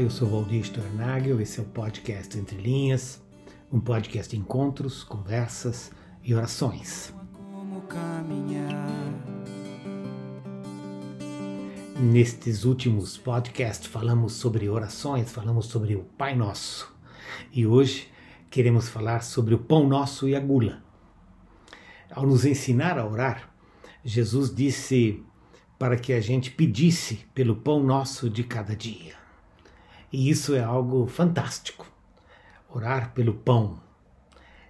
Olá, eu sou Valdir Stornagel, esse é o podcast Entre Linhas, um podcast de encontros, conversas e orações. Nestes últimos podcasts falamos sobre orações, falamos sobre o Pai Nosso. E hoje queremos falar sobre o pão nosso e a gula. Ao nos ensinar a orar, Jesus disse para que a gente pedisse pelo pão nosso de cada dia. E isso é algo fantástico. Orar pelo pão,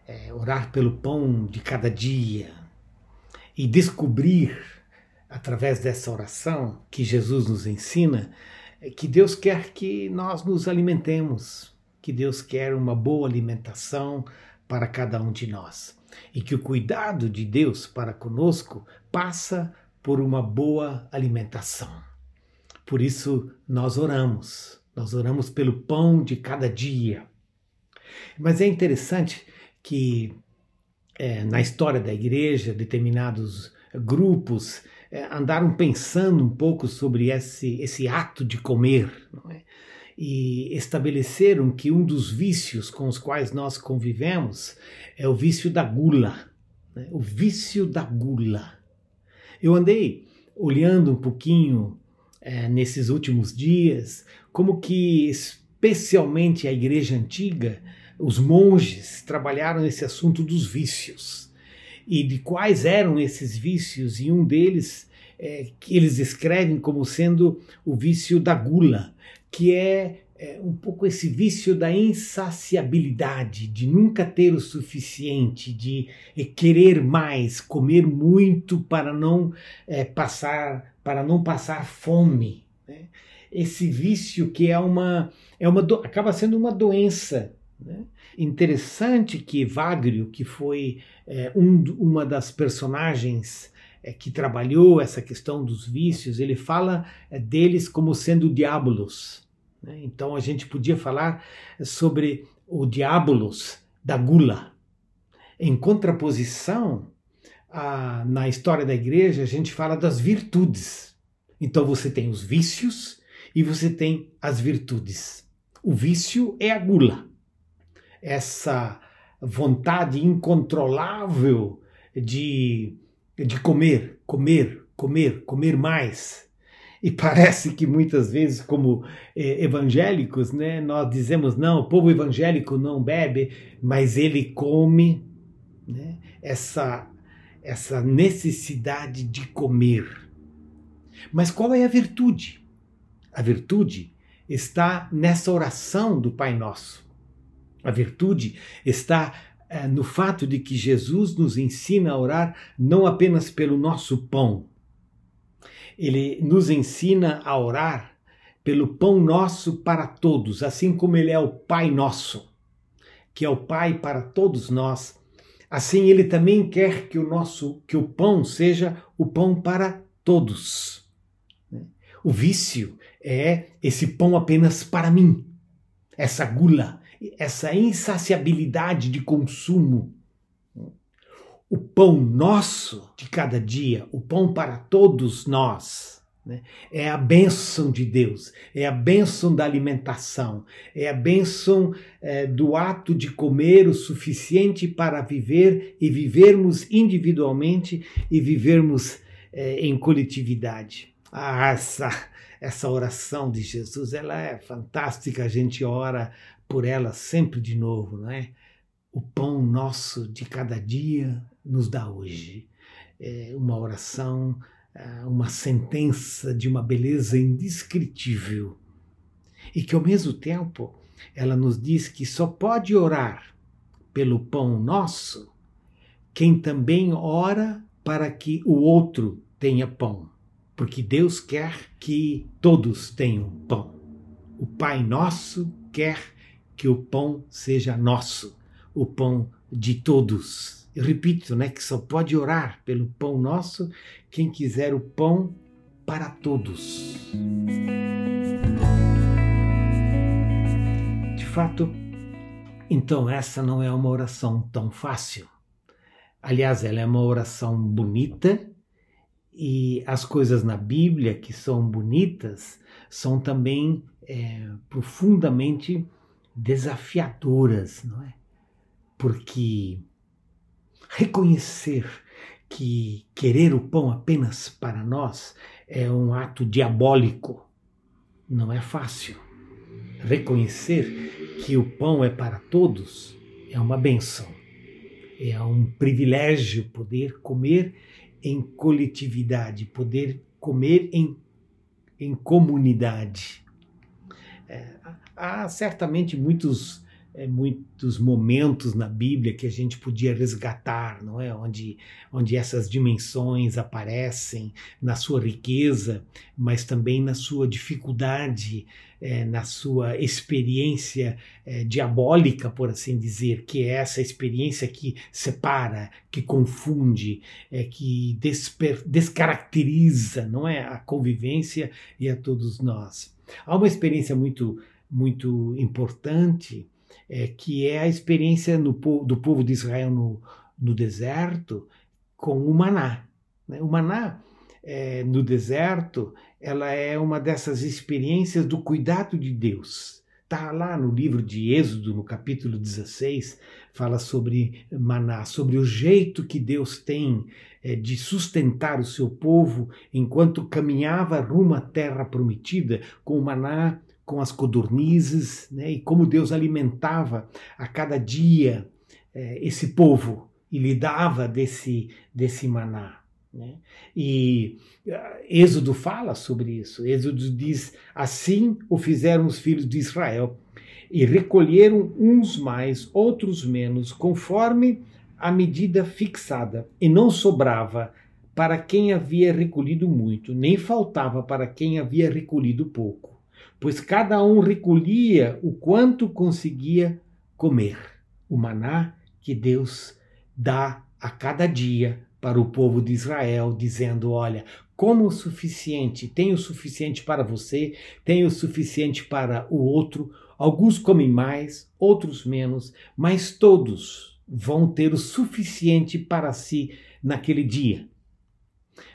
é, orar pelo pão de cada dia. E descobrir, através dessa oração que Jesus nos ensina, é que Deus quer que nós nos alimentemos, que Deus quer uma boa alimentação para cada um de nós. E que o cuidado de Deus para conosco passa por uma boa alimentação. Por isso nós oramos nós oramos pelo pão de cada dia. Mas é interessante que é, na história da igreja, determinados grupos é, andaram pensando um pouco sobre esse, esse ato de comer. É? E estabeleceram que um dos vícios com os quais nós convivemos é o vício da gula. Né? O vício da gula. Eu andei olhando um pouquinho é, nesses últimos dias, como que especialmente a igreja antiga, os monges trabalharam esse assunto dos vícios. E de quais eram esses vícios, e um deles é, que eles escrevem como sendo o vício da gula, que é é, um pouco esse vício da insaciabilidade, de nunca ter o suficiente, de querer mais, comer muito para não é, passar para não passar fome. Né? Esse vício que é uma é uma do, acaba sendo uma doença. Né? Interessante que Wagner, que foi é, um, uma das personagens é, que trabalhou essa questão dos vícios, ele fala é, deles como sendo diabolos. Né? Então a gente podia falar sobre o diabolos da gula. Em contraposição, a, na história da igreja, a gente fala das virtudes. Então você tem os vícios e você tem as virtudes. O vício é a gula, essa vontade incontrolável de, de comer, comer, comer, comer mais. E parece que muitas vezes, como é, evangélicos, né, nós dizemos: não, o povo evangélico não bebe, mas ele come. Né, essa, essa necessidade de comer. Mas qual é a virtude? A virtude está nessa oração do Pai Nosso. A virtude está é, no fato de que Jesus nos ensina a orar não apenas pelo nosso pão, ele nos ensina a orar pelo pão nosso para todos, assim como ele é o Pai nosso, que é o Pai para todos nós. Assim ele também quer que o nosso que o pão seja o pão para todos. O vício é esse pão apenas para mim. Essa gula, essa insaciabilidade de consumo o pão nosso de cada dia, o pão para todos nós. Né? É a bênção de Deus, é a bênção da alimentação, é a bênção é, do ato de comer o suficiente para viver e vivermos individualmente e vivermos é, em coletividade. Ah, essa, essa oração de Jesus, ela é fantástica, a gente ora por ela sempre de novo, não é? O pão nosso de cada dia nos dá hoje. É uma oração, é, uma sentença de uma beleza indescritível. E que ao mesmo tempo ela nos diz que só pode orar pelo pão nosso quem também ora para que o outro tenha pão. Porque Deus quer que todos tenham pão. O Pai Nosso quer que o pão seja nosso, o pão de todos. Repito, né, que só pode orar pelo pão nosso quem quiser o pão para todos. De fato, então essa não é uma oração tão fácil. Aliás, ela é uma oração bonita E as coisas na Bíblia que são bonitas são também é, profundamente desafiadoras, não é? Porque reconhecer que querer o pão apenas para nós é um ato diabólico não é fácil. Reconhecer que o pão é para todos é uma benção. É um privilégio poder comer em coletividade, poder comer em, em comunidade. É, há certamente muitos é, muitos momentos na Bíblia que a gente podia resgatar, não é? Onde, onde essas dimensões aparecem na sua riqueza, mas também na sua dificuldade, é, na sua experiência é, diabólica, por assim dizer, que é essa experiência que separa, que confunde, é, que descaracteriza, não é, a convivência e a todos nós. Há uma experiência muito muito importante é, que é a experiência no, do povo de Israel no, no deserto com o maná. Né? O maná é, no deserto ela é uma dessas experiências do cuidado de Deus. Está lá no livro de Êxodo, no capítulo 16, fala sobre maná, sobre o jeito que Deus tem é, de sustentar o seu povo enquanto caminhava rumo à terra prometida, com o maná com as codornizes, né, e como Deus alimentava a cada dia é, esse povo e lhe dava desse, desse maná. Né? E uh, Êxodo fala sobre isso. Êxodo diz: Assim o fizeram os filhos de Israel, e recolheram uns mais, outros menos, conforme a medida fixada, e não sobrava para quem havia recolhido muito, nem faltava para quem havia recolhido pouco pois cada um recolhia o quanto conseguia comer. O maná que Deus dá a cada dia para o povo de Israel, dizendo: Olha, como o suficiente, tem o suficiente para você, tem o suficiente para o outro. Alguns comem mais, outros menos, mas todos vão ter o suficiente para si naquele dia.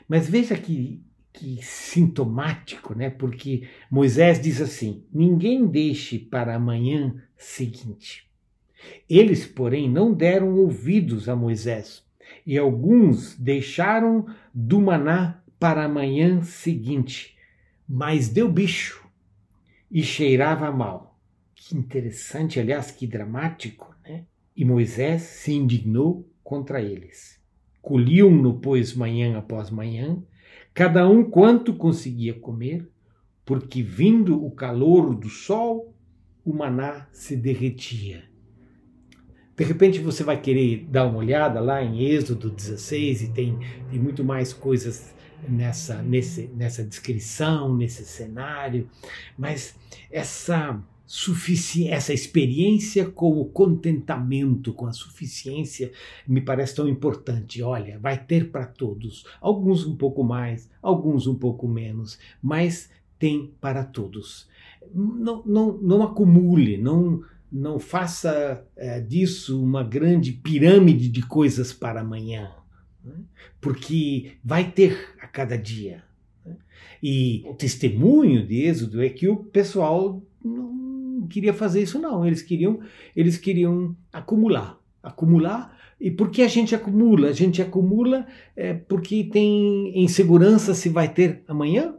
Mas veja que que sintomático, né? Porque Moisés diz assim: ninguém deixe para amanhã seguinte. Eles, porém, não deram ouvidos a Moisés, e alguns deixaram do maná para a manhã seguinte, mas deu bicho e cheirava mal. Que interessante, aliás, que dramático, né? E Moisés se indignou contra eles. Colhiam-no, pois, manhã após manhã, cada um quanto conseguia comer, porque vindo o calor do sol, o maná se derretia. De repente você vai querer dar uma olhada lá em Êxodo 16 e tem, tem muito mais coisas nessa, nesse, nessa descrição, nesse cenário, mas essa essa experiência com o contentamento, com a suficiência, me parece tão importante. Olha, vai ter para todos, alguns um pouco mais, alguns um pouco menos, mas tem para todos. Não, não, não acumule, não, não faça é, disso uma grande pirâmide de coisas para amanhã, né? porque vai ter a cada dia. Né? E o testemunho de Êxodo é que o pessoal queria fazer isso não. Eles queriam, eles queriam acumular, acumular. E por que a gente acumula? A gente acumula é, porque tem insegurança se vai ter amanhã.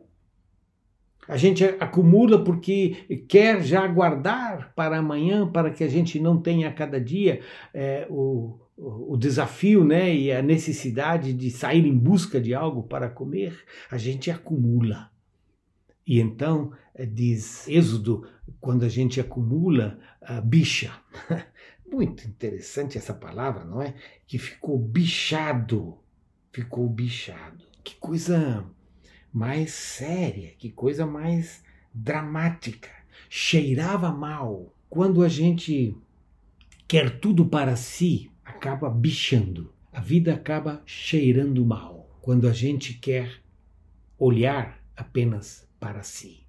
A gente acumula porque quer já guardar para amanhã, para que a gente não tenha a cada dia é, o, o desafio né, e a necessidade de sair em busca de algo para comer. A gente acumula. E então, eh, diz Êxodo, quando a gente acumula a bicha. Muito interessante essa palavra, não é? Que ficou bichado. Ficou bichado. Que coisa mais séria, que coisa mais dramática. Cheirava mal. Quando a gente quer tudo para si, acaba bichando. A vida acaba cheirando mal. Quando a gente quer olhar apenas para si.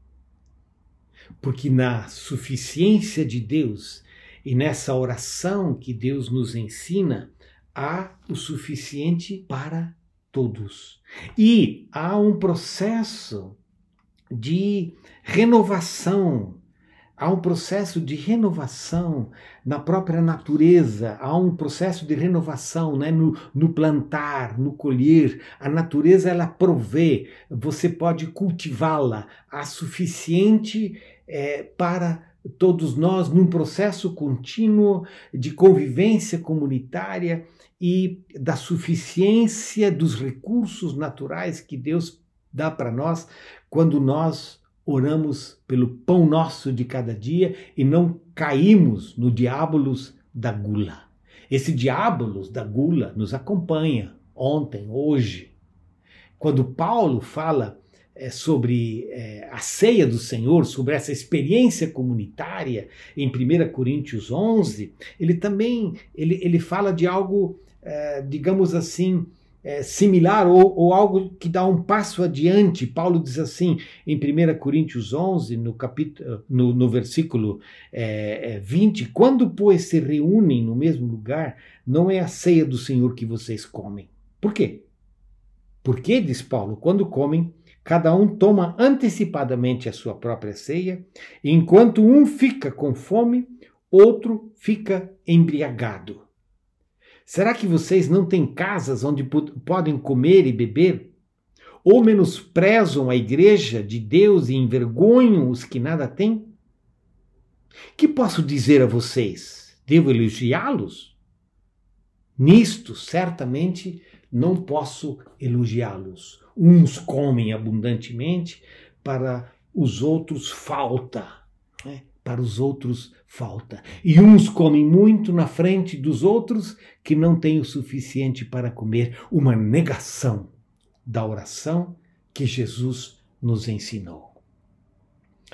Porque na suficiência de Deus e nessa oração que Deus nos ensina, há o suficiente para todos. E há um processo de renovação há um processo de renovação na própria natureza, há um processo de renovação né? no, no plantar, no colher. A natureza ela provê, você pode cultivá-la, há suficiente é, para todos nós num processo contínuo de convivência comunitária e da suficiência dos recursos naturais que Deus dá para nós quando nós oramos pelo pão nosso de cada dia e não caímos no diabolos da gula. Esse diabolos da gula nos acompanha ontem, hoje. Quando Paulo fala é, sobre é, a ceia do Senhor, sobre essa experiência comunitária em 1 Coríntios 11, ele também ele, ele fala de algo, é, digamos assim, é, similar ou, ou, algo que dá um passo adiante. Paulo diz assim em 1 Coríntios 11, no, capítulo, no, no versículo é, 20: é, Quando, pois, se reúnem no mesmo lugar, não é a ceia do Senhor que vocês comem. Por quê? Porque, diz Paulo, quando comem, cada um toma antecipadamente a sua própria ceia, enquanto um fica com fome, outro fica embriagado. Será que vocês não têm casas onde podem comer e beber? Ou menosprezam a igreja de Deus e envergonham os que nada têm? Que posso dizer a vocês? Devo elogiá-los? Nisto, certamente, não posso elogiá-los. Uns comem abundantemente, para os outros falta. Para os outros falta. E uns comem muito na frente dos outros que não têm o suficiente para comer. Uma negação da oração que Jesus nos ensinou.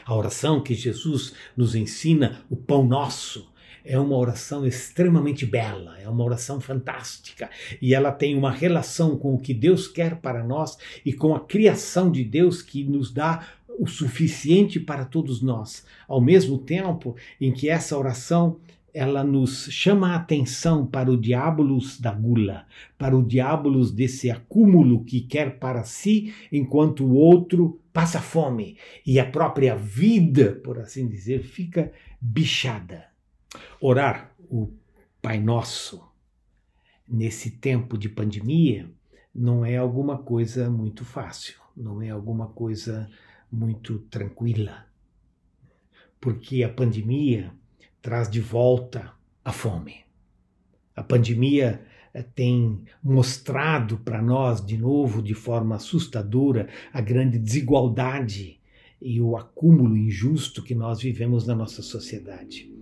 A oração que Jesus nos ensina, o pão nosso, é uma oração extremamente bela, é uma oração fantástica e ela tem uma relação com o que Deus quer para nós e com a criação de Deus que nos dá o suficiente para todos nós, ao mesmo tempo em que essa oração ela nos chama a atenção para o diabolos da gula, para o diabolos desse acúmulo que quer para si, enquanto o outro passa fome e a própria vida, por assim dizer, fica bichada. Orar o Pai Nosso nesse tempo de pandemia não é alguma coisa muito fácil, não é alguma coisa muito tranquila, porque a pandemia traz de volta a fome. A pandemia eh, tem mostrado para nós de novo, de forma assustadora, a grande desigualdade e o acúmulo injusto que nós vivemos na nossa sociedade.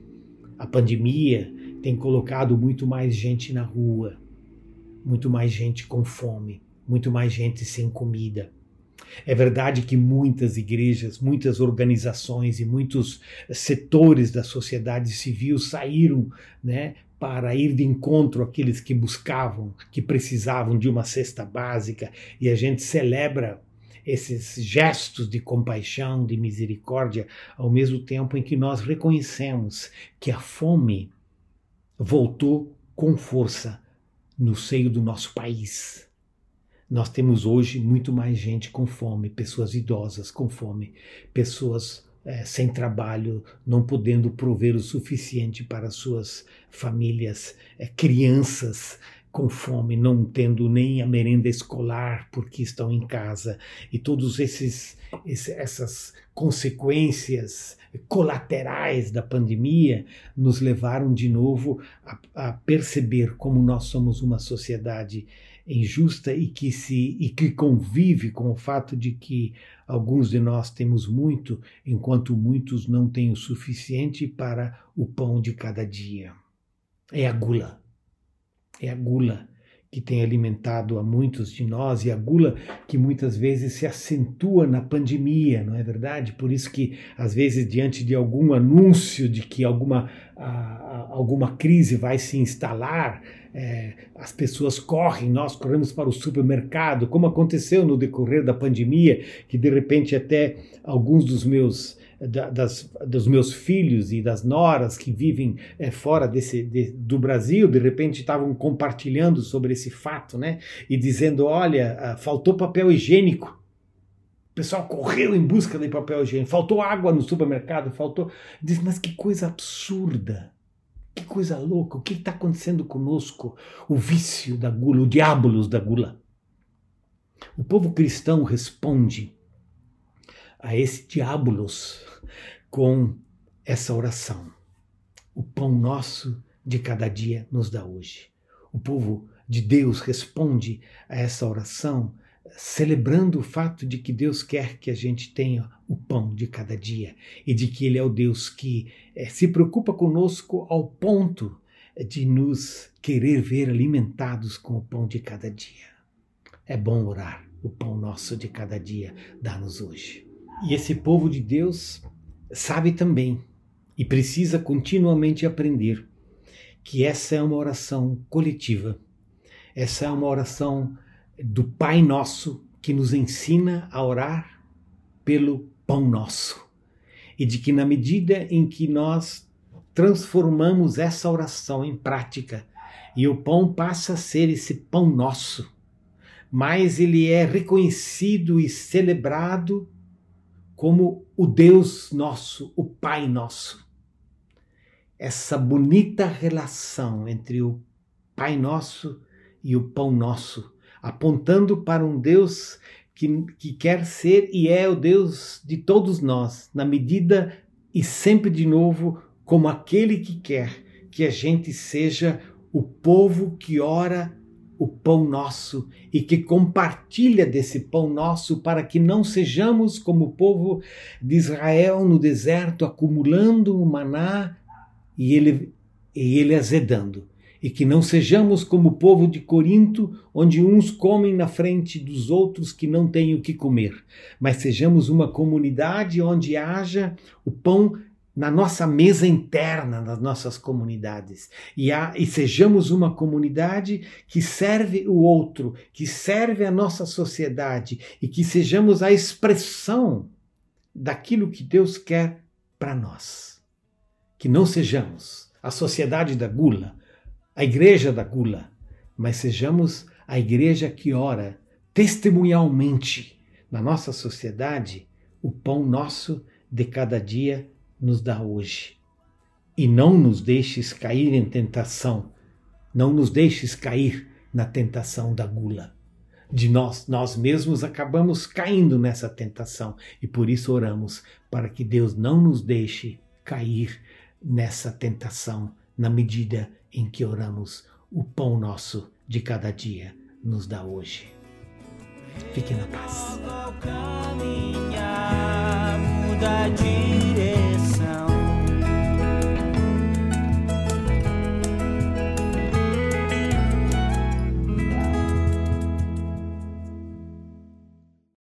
A pandemia tem colocado muito mais gente na rua, muito mais gente com fome, muito mais gente sem comida é verdade que muitas igrejas, muitas organizações e muitos setores da sociedade civil saíram né, para ir de encontro àqueles que buscavam, que precisavam de uma cesta básica, e a gente celebra esses gestos de compaixão, de misericórdia, ao mesmo tempo em que nós reconhecemos que a fome voltou com força no seio do nosso país. Nós temos hoje muito mais gente com fome, pessoas idosas com fome, pessoas é, sem trabalho, não podendo prover o suficiente para suas famílias, é, crianças com fome, não tendo nem a merenda escolar porque estão em casa. E todos esses, essas consequências colaterais da pandemia nos levaram de novo a, a perceber como nós somos uma sociedade injusta e que se e que convive com o fato de que alguns de nós temos muito, enquanto muitos não têm o suficiente para o pão de cada dia. É a gula. É a gula que tem alimentado a muitos de nós e a gula que muitas vezes se acentua na pandemia, não é verdade? Por isso que às vezes diante de algum anúncio de que alguma, a, a, alguma crise vai se instalar, é, as pessoas correm, nós corremos para o supermercado, como aconteceu no decorrer da pandemia, que de repente até alguns dos meus da, das, dos meus filhos e das noras que vivem é, fora desse, de, do Brasil, de repente estavam compartilhando sobre esse fato, né? E dizendo: olha, ah, faltou papel higiênico. O pessoal correu em busca de papel higiênico. Faltou água no supermercado, faltou. Diz, mas que coisa absurda. Que coisa louca. O que está acontecendo conosco? O vício da gula, o diabolos da gula. O povo cristão responde a esse diabolos com essa oração. O pão nosso de cada dia nos dá hoje. O povo de Deus responde a essa oração celebrando o fato de que Deus quer que a gente tenha o pão de cada dia e de que Ele é o Deus que se preocupa conosco ao ponto de nos querer ver alimentados com o pão de cada dia. É bom orar. O pão nosso de cada dia dá-nos hoje. E esse povo de Deus sabe também e precisa continuamente aprender que essa é uma oração coletiva. Essa é uma oração do Pai Nosso que nos ensina a orar pelo pão nosso. E de que na medida em que nós transformamos essa oração em prática e o pão passa a ser esse pão nosso, mas ele é reconhecido e celebrado como o Deus nosso, o Pai nosso. Essa bonita relação entre o Pai nosso e o pão nosso, apontando para um Deus que, que quer ser e é o Deus de todos nós, na medida e sempre de novo, como aquele que quer que a gente seja o povo que ora o pão nosso e que compartilha desse pão nosso para que não sejamos como o povo de Israel no deserto acumulando o maná e ele, e ele azedando. E que não sejamos como o povo de Corinto, onde uns comem na frente dos outros que não têm o que comer, mas sejamos uma comunidade onde haja o pão na nossa mesa interna, nas nossas comunidades. E, há, e sejamos uma comunidade que serve o outro, que serve a nossa sociedade e que sejamos a expressão daquilo que Deus quer para nós. Que não sejamos a sociedade da gula, a igreja da gula, mas sejamos a igreja que ora testemunhalmente na nossa sociedade o pão nosso de cada dia nos dá hoje. E não nos deixes cair em tentação, não nos deixes cair na tentação da gula. De nós, nós mesmos acabamos caindo nessa tentação e por isso oramos para que Deus não nos deixe cair nessa tentação na medida em que oramos o pão nosso de cada dia nos dá hoje. Fique na paz.